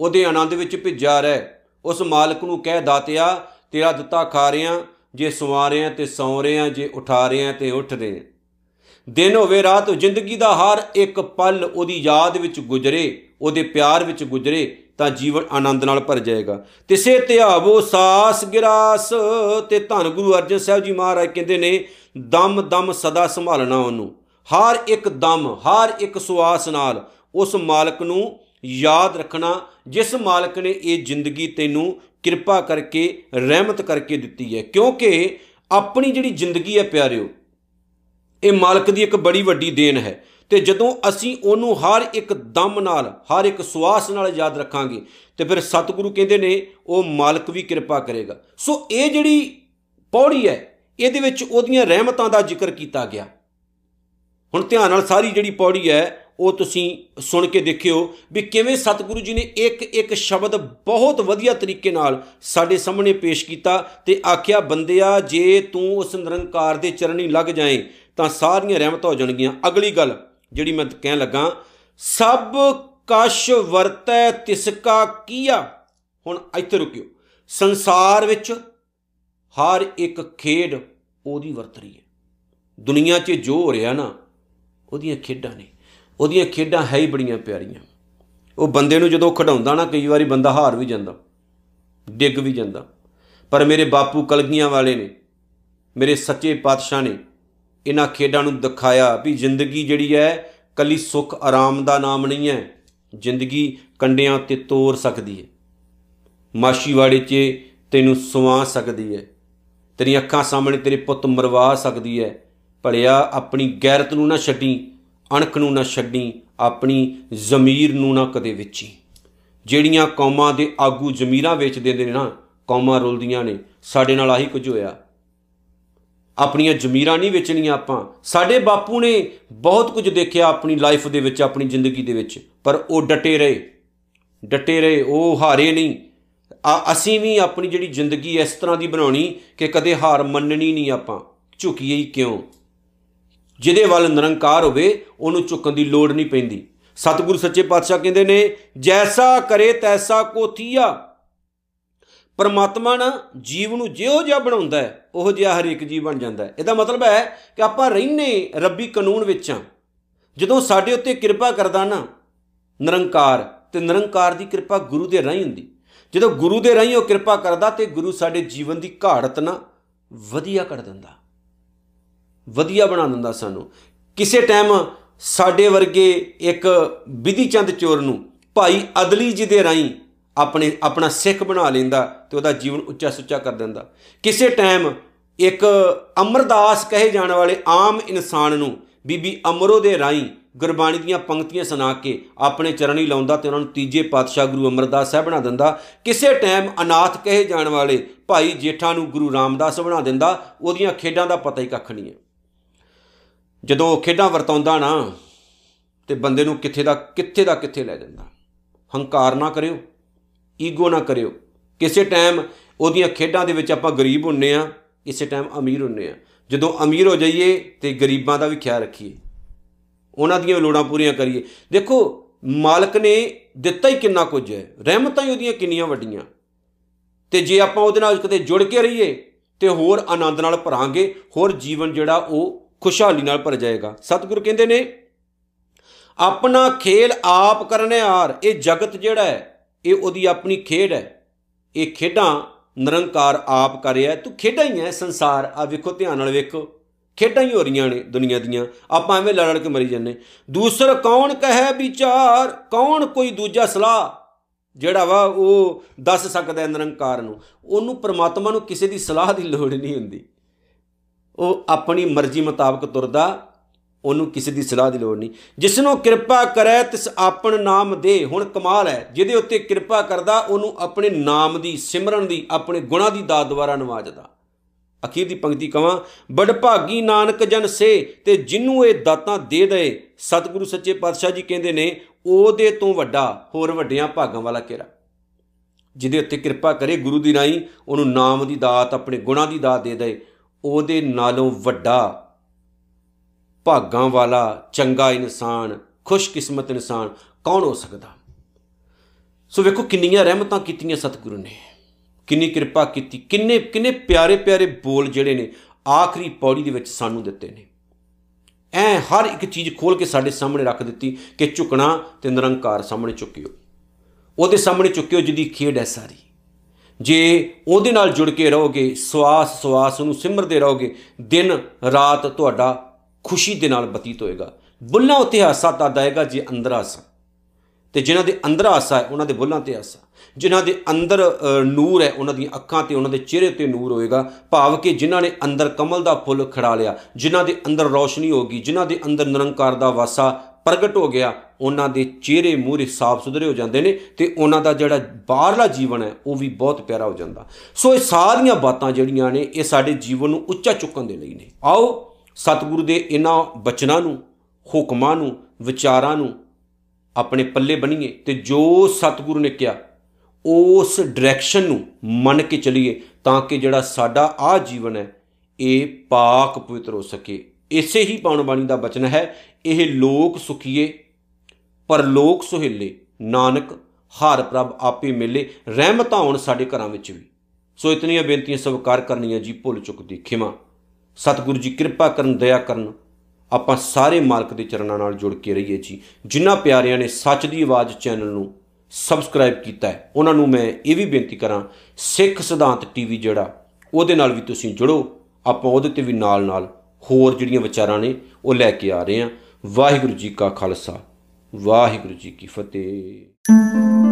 ਉਹਦੇ ਆਨੰਦ ਵਿੱਚ ਭਿੱਜਾ ਰਹਿ। ਉਸ ਮਾਲਕ ਨੂੰ ਕਹਿ ਦਾਤਿਆ, ਤੇਰਾ ਦਿੱਤਾ ਖਾ ਰਿਆਂ ਜੇ ਸਵਾ ਰਿਆਂ ਤੇ ਸੌ ਰਿਆਂ ਜੇ ਉਠਾ ਰਿਆਂ ਤੇ ਉੱਠ ਰਹੇ ਦਿਨ ਹੋਵੇ, ਰਾਤ ਜ਼ਿੰਦਗੀ ਦਾ ਹਰ ਇੱਕ ਪਲ ਉਹਦੀ ਯਾਦ ਵਿੱਚ ਗੁਜ਼ਰੇ, ਉਹਦੇ ਪਿਆਰ ਵਿੱਚ ਗੁਜ਼ਰੇ, ਤਾਂ ਜੀਵਨ ਆਨੰਦ ਨਾਲ ਭਰ ਜਾਏਗਾ। ਤਿਸੇ ਧਿਆਵੋ ਸਾਸ ਗਿਰਾਸ, ਤੇ ਧੰਨ ਗੁਰੂ ਅਰਜਨ ਸਾਹਿਬ ਜੀ ਮਹਾਰਾਜ ਕਹਿੰਦੇ ਨੇ ਦਮ ਦਮ ਸਦਾ ਸੰਭਾਲਣਾ ਉਹਨੂੰ। ਹਰ ਇੱਕ ਦਮ, ਹਰ ਇੱਕ ਸਵਾਸ ਨਾਲ ਉਸ ਮਾਲਕ ਨੂੰ ਯਾਦ ਰੱਖਣਾ, ਜਿਸ ਮਾਲਕ ਨੇ ਇਹ ਜ਼ਿੰਦਗੀ ਤੈਨੂੰ ਕਿਰਪਾ ਕਰਕੇ, ਰਹਿਮਤ ਕਰਕੇ ਦਿੱਤੀ ਹੈ। ਕਿਉਂਕਿ ਆਪਣੀ ਜਿਹੜੀ ਜ਼ਿੰਦਗੀ ਹੈ ਪਿਆਰਿਓ, ਇਹ ਮਾਲਕ ਦੀ ਇੱਕ ਬੜੀ ਵੱਡੀ ਦੇਣ ਹੈ। ਤੇ ਜਦੋਂ ਅਸੀਂ ਉਹਨੂੰ ਹਰ ਇੱਕ ਦਮ ਨਾਲ, ਹਰ ਇੱਕ ਸਵਾਸ ਨਾਲ ਯਾਦ ਰੱਖਾਂਗੇ, ਤੇ ਫਿਰ ਸਤਿਗੁਰੂ ਕਹਿੰਦੇ ਨੇ, ਉਹ ਮਾਲਕ ਵੀ ਕਿਰਪਾ ਕਰੇਗਾ। ਸੋ ਇਹ ਜਿਹੜੀ ਪੌੜੀ ਹੈ ਇਹਦੇ ਵਿੱਚ ਉਹਦੀਆਂ ਰਹਿਮਤਾਂ ਦਾ ਜ਼ਿਕਰ ਕੀਤਾ ਗਿਆ। ਹੁਣ ਧਿਆਨ ਨਾਲ ਸਾਰੀ ਜਿਹੜੀ ਪੌੜੀ ਹੈ, ਉਹ ਤੁਸੀਂ ਸੁਣ ਕੇ ਦੇਖਿਓ ਵੀ ਕਿਵੇਂ ਸਤਿਗੁਰੂ ਜੀ ਨੇ ਇੱਕ ਇੱਕ ਸ਼ਬਦ ਬਹੁਤ ਵਧੀਆ ਤਰੀਕੇ ਨਾਲ ਸਾਡੇ ਸਾਹਮਣੇ ਪੇਸ਼ ਕੀਤਾ ਤੇ ਆਖਿਆ, ਬੰਦਿਆ, ਜੇ ਤੂੰ ਉਸ ਨਿਰੰਕਾਰ ਦੇ ਚਰਨੀ ਲੱਗ ਜਾਏ, ਤਾਂ ਸਾਰੀਆਂ ਰਹਿਮਤਾਂ ਹੋ ਜਾਣਗੀਆਂ। ਅਗਲੀ ਗੱਲ ਜਿਹੜੀ ਮੈਂ ਕਹਿਣ ਲੱਗਾ, ਸਭ ਕਸ਼ ਵਰਤੈ ਤਿਸਕਾ ਕੀਆ। ਹੁਣ ਇੱਥੇ ਰੁਕਿਓ। ਸੰਸਾਰ ਵਿੱਚ ਹਰ ਇੱਕ ਖੇਡ ਉਹਦੀ ਵਰਤ ਰਹੀ ਹੈ। ਦੁਨੀਆ 'ਚ ਜੋ ਹੋ ਰਿਹਾ ਨਾ, ਉਹਦੀਆਂ ਖੇਡਾਂ ਨੇ। ਉਹਦੀਆਂ ਖੇਡਾਂ ਹੈ ਹੀ ਬੜੀਆਂ ਪਿਆਰੀਆਂ। ਉਹ ਬੰਦੇ ਨੂੰ ਜਦੋਂ ਖਡਾਉਂਦਾ ਨਾ, ਕਈ ਵਾਰੀ ਬੰਦਾ ਹਾਰ ਵੀ ਜਾਂਦਾ, ਡਿੱਗ ਵੀ ਜਾਂਦਾ। ਪਰ ਮੇਰੇ ਬਾਪੂ ਕਲਗੀਆਂ ਵਾਲੇ ਨੇ, ਮੇਰੇ ਸੱਚੇ ਪਾਤਸ਼ਾਹ ਨੇ ਇਹਨਾਂ ਖੇਡਾਂ ਨੂੰ ਦਿਖਾਇਆ ਵੀ ਜ਼ਿੰਦਗੀ ਜਿਹੜੀ ਹੈ, ਕੱਲੀ ਸੁੱਖ ਆਰਾਮ ਦਾ ਨਾਮ ਨਹੀਂ ਹੈ। ਜ਼ਿੰਦਗੀ ਕੰਡਿਆਂ ਤੇ ਤੋੜ ਸਕਦੀ ਹੈ। ਮਾਸ਼ੀਵਾੜੇ 'ਚ ਤੈਨੂੰ ਸੁਵਾ ਸਕਦੀ ਹੈ। ਤੇਰੀ ਅੱਖਾਂ ਸਾਹਮਣੇ ਤੇਰੇ ਪੁੱਤ ਮਰਵਾ ਸਕਦੀ ਹੈ ਭਲਿਆ ਆਪਣੀ ਗੈਰਤ ਨੂੰ ਨਾ ਛੱਡੀ, ਅਣਖ ਨੂੰ ਨਾ ਛੱਡੀ, ਆਪਣੀ ਜ਼ਮੀਰ ਨੂੰ ਨਾ ਕਦੇ ਵਿੱਚੀ। ਜਿਹੜੀਆਂ ਕੌਮਾਂ ਦੇ ਆਗੂ ਜ਼ਮੀਰਾਂ ਵੇਚ ਦਿੰਦੇ ਨੇ ਨਾ, ਕੌਮਾਂ ਰੁਲਦੀਆਂ ਨੇ। ਸਾਡੇ ਨਾਲ ਆਹੀ ਕੁਝ ਹੋਇਆ। ਆਪਣੀਆਂ ਜ਼ਮੀਰਾਂ ਨਹੀਂ ਵੇਚਣੀਆਂ ਆਪਾਂ। ਸਾਡੇ ਬਾਪੂ ਨੇ ਬਹੁਤ ਕੁਝ ਦੇਖਿਆ ਆਪਣੀ ਲਾਈਫ ਦੇ ਵਿੱਚ, ਆਪਣੀ ਜ਼ਿੰਦਗੀ ਦੇ ਵਿੱਚ, ਪਰ ਉਹ ਡਟੇ ਰਹੇ। ਡਟੇ ਰਹੇ, ਉਹ ਹਾਰੇ ਨਹੀਂ। ਅਸੀਂ ਵੀ ਆਪਣੀ ਜਿਹੜੀ ਜ਼ਿੰਦਗੀ ਇਸ ਤਰ੍ਹਾਂ ਦੀ ਬਣਾਉਣੀ ਕਿ ਕਦੇ ਹਾਰ ਮੰਨਣੀ ਨਹੀਂ ਆਪਾਂ। ਝੁਕੀਏ ਹੀ ਕਿਉਂ? ਜਿਹਦੇ ਵੱਲ ਨਿਰੰਕਾਰ ਹੋਵੇ, ਉਹਨੂੰ ਝੁਕਣ ਦੀ ਲੋੜ ਨਹੀਂ ਪੈਂਦੀ। ਸਤਿਗੁਰੂ ਸੱਚੇ ਪਾਤਸ਼ਾਹ ਕਹਿੰਦੇ ਨੇ, ਜੈਸਾ ਕਰੇ ਤੈਸਾ ਕੋਥੀਆ ਪਰਮਾਤਮਾ ਨਾ ਜੀਵ ਨੂੰ ਜਿਹੋ ਜਿਹਾ ਬਣਾਉਂਦਾ ਹੈ, ਉਹ ਜਿਹਾ ਹਰ ਇੱਕ ਜੀਵ ਬਣ ਜਾਂਦਾ ਹੈ। ਇਹਦਾ ਮਤਲਬ ਹੈ ਕਿ ਆਪਾਂ ਰਹਿਨੇ ਰੱਬੀ ਕਾਨੂੰਨ ਵਿੱਚ ਆ ਜਦੋਂ ਸਾਡੇ ਉੱਤੇ ਕਿਰਪਾ ਕਰਦਾ ਨਾ, ਨਿਰੰਕਾਰ, ਤੇ ਨਿਰੰਕਾਰ ਦੀ ਕਿਰਪਾ ਗੁਰੂ ਦੇ ਰਾਹੀਂ ਹੁੰਦੀ। ਜਦੋਂ ਗੁਰੂ ਦੇ ਰਾਹੀਂ ਉਹ ਕਿਰਪਾ ਕਰਦਾ ਤੇ ਗੁਰੂ ਸਾਡੇ ਜੀਵਨ ਦੀ ਘਾੜਤ ਨਾ ਵਧੀਆ ਕਰ ਦਿੰਦਾ। ਵਧੀਆ ਬਣਾ ਦਿੰਦਾ ਸਾਨੂੰ। ਕਿਸੇ ਟਾਈਮ ਸਾਡੇ ਵਰਗੇ ਇੱਕ ਵਿਧੀ ਚੰਦ ਚੋਰ ਨੂੰ ਭਾਈ ਅਦਲੀ ਜੀ ਦੇ ਰਾਹੀਂ ਆਪਣੇ, ਆਪਣਾ ਸਿੱਖ ਬਣਾ ਲੈਂਦਾ ਤੇ ਉਹਦਾ ਜੀਵਨ ਉੱਚਾ ਸੁੱਚਾ ਕਰ ਦਿੰਦਾ। ਕਿਸੇ ਟਾਈਮ ਇੱਕ ਅਮਰਦਾਸ ਕਹੇ ਜਾਣ ਵਾਲੇ ਆਮ ਇਨਸਾਨ ਨੂੰ ਬੀਬੀ ਅਮਰੋ ਦੇ ਰਾਹੀਂ ਗੁਰਬਾਣੀ ਦੀਆਂ ਪੰਕਤੀਆਂ ਸੁਣਾ ਕੇ ਆਪਣੇ ਚਰਣੀ ਲਾਉਂਦਾ ਤੇ ਉਹਨਾਂ ਨੂੰ ਤੀਜੇ ਪਾਤਸ਼ਾਹ ਗੁਰੂ ਅਮਰਦਾਸ ਸਾਹਿਬ ਬਣਾ ਦਿੰਦਾ। ਕਿਸੇ ਟਾਈਮ ਅਨਾਥ ਕਹੇ ਜਾਣ ਵਾਲੇ ਭਾਈ ਜੇਠਾ ਨੂੰ ਗੁਰੂ ਰਾਮਦਾਸ ਬਣਾ ਦਿੰਦਾ, ਉਹਦੀਆਂ ਖੇਡਾਂ ਦਾ ਪਤਾ ਹੀ ਕੱਖ ਨਹੀਂ ਹੈ। ਜਦੋਂ ਉਹ ਖੇਡਾਂ ਵਰਤਾਉਂਦਾ ਨਾ, ਤੇ ਬੰਦੇ ਨੂੰ ਕਿੱਥੇ ਦਾ ਕਿੱਥੇ ਦਾ ਕਿੱਥੇ ਲੈ ਜਾਂਦਾ। ਹੰਕਾਰ ਨਾ ਕਰਿਓ, ਈਗੋ ਨਾ ਕਰਿਓ। ਕਿਸੇ ਟਾਈਮ ਉਹਦੀਆਂ ਖੇਡਾਂ ਦੇ ਵਿੱਚ ਆਪਾਂ ਗਰੀਬ ਹੁੰਨੇ ਆ, ਕਿਸੇ ਟਾਈਮ ਅਮੀਰ ਹੁੰਨੇ ਆ। ਜਦੋਂ ਅਮੀਰ ਹੋ ਜਾਈਏ ਤੇ ਗਰੀਬਾਂ ਦਾ ਵੀ ਖਿਆਲ ਰੱਖੀਏ। ਉਹਨਾਂ ਦੀਆਂ ਲੋੜਾਂ ਪੂਰੀਆਂ ਕਰੀਏ। ਦੇਖੋ, ਮਾਲਕ ਨੇ ਦਿੱਤਾ ਹੀ ਕਿੰਨਾ ਕੁਝ ਹੈ। ਰਹਿਮਤਾਂ ਹੀ ਉਹਦੀਆਂ ਕਿੰਨੀਆਂ ਵੱਡੀਆਂ। ਤੇ ਜੇ ਆਪਾਂ ਉਹਦੇ ਨਾਲ ਕਿਤੇ ਜੁੜ ਕੇ ਰਹੀਏ ਤੇ ਹੋਰ ਆਨੰਦ ਨਾਲ ਭਰਾਂਗੇ, ਹੋਰ ਜੀਵਨ ਜਿਹੜਾ ਉਹ ਖੁਸ਼ਹਾਲੀ ਨਾਲ ਭਰ ਜਾਏਗਾ। ਸਤਿਗੁਰੂ ਕਹਿੰਦੇ ਨੇ, ਆਪਣਾ ਖੇਲ ਆਪ ਕਰਨੇ ਆਰ ਇਹ ਜਗਤ ਜਿਹੜਾ ਹੈ, ਇਹ ਉਹਦੀ ਆਪਣੀ ਖੇਡ ਹੈ। ਇਹ ਖੇਡਾਂ ਨਿਰੰਕਾਰ ਆਪ ਕਰ ਰਿਹਾ ਤੂੰ ਖੇਡਾਂ ਹੀ ਹੈ ਸੰਸਾਰ। ਆ ਵੇਖੋ, ਧਿਆਨ ਨਾਲ ਵੇਖੋ। ਖੇਡਾਂ ਹੀ ਹੋ ਰਹੀਆਂ ਨੇ ਦੁਨੀਆ ਦੀਆਂ। ਆਪਾਂ ਐਵੇਂ ਲੜ ਲੜ ਕੇ ਮਰੀ ਜਾਂਦੇ। ਦੂਸਰ ਕੌਣ ਕਹੇ ਵਿਚਾਰ? ਕੌਣ ਕੋਈ ਦੂਜਾ ਸਲਾਹ? ਜਿਹੜਾ ਵਾ ਉਹ ਦੱਸ ਸਕਦਾ ਹੈ ਨਿਰੰਕਾਰ ਨੂੰ। ਉਹਨੂੰ ਪ੍ਰਮਾਤਮਾ ਨੂੰ ਕਿਸੇ ਦੀ ਸਲਾਹ ਦੀ ਲੋੜ ਨਹੀਂ ਹੁੰਦੀ। ਉਹ ਆਪਣੀ ਮਰਜ਼ੀ ਮੁਤਾਬਕ ਤੁਰਦਾ। ਉਹਨੂੰ ਕਿਸੇ ਦੀ ਸਲਾਹ ਦੀ ਲੋੜ ਨਹੀਂ। ਜਿਸ ਨੂੰ ਕਿਰਪਾ ਕਰੇ, ਤਿਸ ਆਪਣ ਨਾਮ ਦੇ, ਹੁਣ ਕਮਾਲ ਹੈ। ਜਿਹਦੇ ਉੱਤੇ ਕਿਰਪਾ ਕਰਦਾ, ਉਹਨੂੰ ਆਪਣੇ ਨਾਮ ਦੀ, ਸਿਮਰਨ ਦੀ, ਆਪਣੇ ਗੁਣਾ ਦੀ ਦਾਤ ਦੁਆਰਾ ਨਵਾਜਦਾ। ਅਖੀਰ ਦੀ ਪੰਕਤੀ ਕਵਾਂ ਬੜ ਭਾਗੀ ਨਾਨਕ ਜਨ ਸੇ, ਤੇ ਜਿੰਨੂੰ ਇਹ ਦਾਤਾਂ ਦੇ ਦੇ ਸਤਿਗੁਰੂ ਸੱਚੇ ਪਾਤਸ਼ਾਹ ਜੀ ਕਹਿੰਦੇ ਨੇ, ਉਹਦੇ ਤੋਂ ਵੱਡਾ, ਹੋਰ ਵੱਡਿਆਂ ਭਾਗਾਂ ਵਾਲਾ ਕਿਹੜਾ? ਜਿਹਦੇ ਉੱਤੇ ਕਿਰਪਾ ਕਰੇ, ਗੁਰੂ ਦੀ ਰਾਈ ਉਹਨੂੰ ਨਾਮ ਦੀ ਦਾਤ, ਆਪਣੇ ਗੁਣਾ ਦੀ ਦਾਤ ਦੇ ਦੇ ਉਹਦੇ ਨਾਲੋਂ ਵੱਡਾ ਭਾਗਾਂ ਵਾਲਾ ਚੰਗਾ ਇਨਸਾਨ, ਖੁਸ਼ਕਿਸਮਤ ਇਨਸਾਨ ਕੌਣ ਹੋ ਸਕਦਾ? ਸੋ ਵੇਖੋ ਕਿੰਨੀਆਂ ਰਹਿਮਤਾਂ ਕੀਤੀਆਂ ਸਤਿਗੁਰੂ ਨੇ। ਕਿੰਨੀ ਕਿਰਪਾ ਕੀਤੀ, ਕਿੰਨੇ ਕਿੰਨੇ ਪਿਆਰੇ ਪਿਆਰੇ ਬੋਲ ਜਿਹੜੇ ਨੇ ਆਖਰੀ ਪੌੜੀ ਦੇ ਵਿੱਚ ਸਾਨੂੰ ਦਿੱਤੇ ਨੇ। ਐ ਹਰ ਇੱਕ ਚੀਜ਼ ਖੋਲ ਕੇ ਸਾਡੇ ਸਾਹਮਣੇ ਰੱਖ ਦਿੱਤੀ ਕਿ ਝੁਕਣਾ ਤੇ ਨਿਰੰਕਾਰ ਸਾਹਮਣੇ ਝੁਕਿਓ ਉਹਦੇ ਸਾਹਮਣੇ ਝੁਕਿਓ ਜਿਹਦੀ ਖੇਡ ਹੈ ਸਾਰੀ। ਜੇ ਉਹਦੇ ਨਾਲ ਜੁੜ ਕੇ ਰਹੋਗੇ ਸਵਾਸ ਸਵਾਸ ਨੂੰ ਸਿਮਰਦੇ ਰਹੋਗੇ ਦਿਨ ਰਾਤ ਤੁਹਾਡਾ ਖੁਸ਼ੀ ਦੇ ਨਾਲ ਬਤੀਤ ਹੋਏਗਾ। ਬੁੱਲਾਂ ਉੱਤੇ ਹਾਸਾ ਤਦ ਆਏਗਾ ਜੇ ਅੰਦਰ ਹਾਸਾ। ਤੇ ਜਿਨ੍ਹਾਂ ਦੇ ਅੰਦਰ ਹਾਸਾ ਹੈ, ਉਹਨਾਂ ਦੇ ਬੁੱਲਾਂ ਤੇ ਹਾਸਾ। ਜਿਨ੍ਹਾਂ ਦੇ ਅੰਦਰ ਨੂਰ ਹੈ, ਉਹਨਾਂ ਦੀਆਂ ਅੱਖਾਂ ਤੇ ਉਹਨਾਂ ਦੇ ਚਿਹਰੇ ਤੇ ਨੂਰ ਹੋਏਗਾ। ਭਾਵ ਕਿ ਜਿਨ੍ਹਾਂ ਨੇ ਅੰਦਰ ਕਮਲ ਦਾ ਫੁੱਲ ਖੜਾ ਲਿਆ, ਜਿਨ੍ਹਾਂ ਦੇ ਅੰਦਰ ਰੌਸ਼ਨੀ ਹੋਗੀ ਜਿਨ੍ਹਾਂ ਦੇ ਅੰਦਰ ਨਿਰੰਕਾਰ ਦਾ ਵਾਸਾ ਪ੍ਰਗਟ ਹੋ ਗਿਆ, ਉਹਨਾਂ ਦੇ ਚਿਹਰੇ ਮੂਹਰੇ ਸਾਫ਼ ਸੁਧਰੇ ਹੋ ਜਾਂਦੇ ਨੇ ਤੇ ਉਹਨਾਂ ਦਾ ਜਿਹੜਾ ਬਾਹਰਲਾ ਜੀਵਨ ਹੈ, ਉਹ ਵੀ ਬਹੁਤ ਪਿਆਰਾ ਹੋ ਜਾਂਦਾ। ਸੋ ਇਹ ਸਾਰੀਆਂ ਬਾਤਾਂ ਜਿਹੜੀਆਂ ਨੇ, ਇਹ ਸਾਡੇ ਜੀਵਨ ਨੂੰ ਉੱਚਾ ਚੁੱਕਣ ਦੇ ਲਈ ਨੇ। ਆਓ ਸਤਿਗੁਰੂ ਦੇ ਇਹਨਾਂ ਬਚਨਾਂ ਨੂੰ, ਹੁਕਮਾਂ ਨੂੰ, ਵਿਚਾਰਾਂ ਨੂੰ ਆਪਣੇ ਪੱਲੇ ਬਣੀਏ ਤੇ ਜੋ ਸਤਿਗੁਰੂ ਨੇ ਕਿਹਾ, ਉਸ ਡਾਇਰੈਕਸ਼ਨ ਨੂੰ ਮੰਨ ਕੇ ਚਲੀਏ ਤਾਂ ਕਿ ਜਿਹੜਾ ਸਾਡਾ ਆ ਜੀਵਨ ਹੈ, ਇਹ ਪਾਕ ਪਵਿੱਤਰ ਹੋ ਸਕੇ। ਇਸੇ ਹੀ ਪਾਉਣ ਬਾਣੀ ਦਾ ਬਚਨ ਹੈ, ਇਹ ਲੋਕ ਸੁਖੀਏ, ਪਰ ਲੋਕ ਸੁਹੇਲੇ, ਨਾਨਕ, ਹਰ ਪ੍ਰਭ ਆਪੇ ਮਿਲੇ, ਰਹਿਮਤਾਂ ਹੋਣ ਸਾਡੇ ਘਰਾਂ ਵਿੱਚ ਵੀ। ਸੋ ਇਤਨੀਆਂ ਬੇਨਤੀਆਂ ਸਵੀਕਾਰ ਕਰਨੀਆਂ ਜੀ, ਭੁੱਲ ਚੁੱਕ ਦੀ ਖਿਮਾ। ਸਤਿਗੁਰੂ ਜੀ ਕਿਰਪਾ ਕਰਨ, ਦਇਆ ਕਰਨ ਆਪਾਂ ਸਾਰੇ ਮਾਲਕ ਦੇ ਚਰਨਾਂ ਨਾਲ ਜੁੜ ਕੇ ਰਹੀਏ ਜੀ। ਜਿਨ੍ਹਾਂ ਪਿਆਰਿਆਂ ਨੇ ਸੱਚ ਦੀ ਆਵਾਜ਼ ਚੈਨਲ ਨੂੰ ਸਬਸਕ੍ਰਾਈਬ ਕੀਤਾ ਹੈ, ਉਹਨਾਂ ਨੂੰ ਮੈਂ ਇਹ ਵੀ ਬੇਨਤੀ ਕਰਾਂ, ਸਿੱਖ ਸਿਧਾਂਤ ਟੀਵੀ ਜਿਹੜਾ, ਉਹਦੇ ਨਾਲ ਵੀ ਤੁਸੀਂ ਜੁੜੋ। ਆਪਾਂ ਉਹਦੇ ਤੇ ਵੀ ਨਾਲ ਨਾਲ ਹੋਰ ਜਿਹੜੀਆਂ ਵਿਚਾਰਾਂ ਨੇ, ਉਹ ਲੈ ਕੇ ਆ ਰਹੇ ਹਾਂ। ਵਾਹਿਗੁਰੂ ਜੀ ਕਾ ਖਾਲਸਾ, ਵਾਹਿਗੁਰੂ ਜੀ ਕੀ ਫਤਿਹ।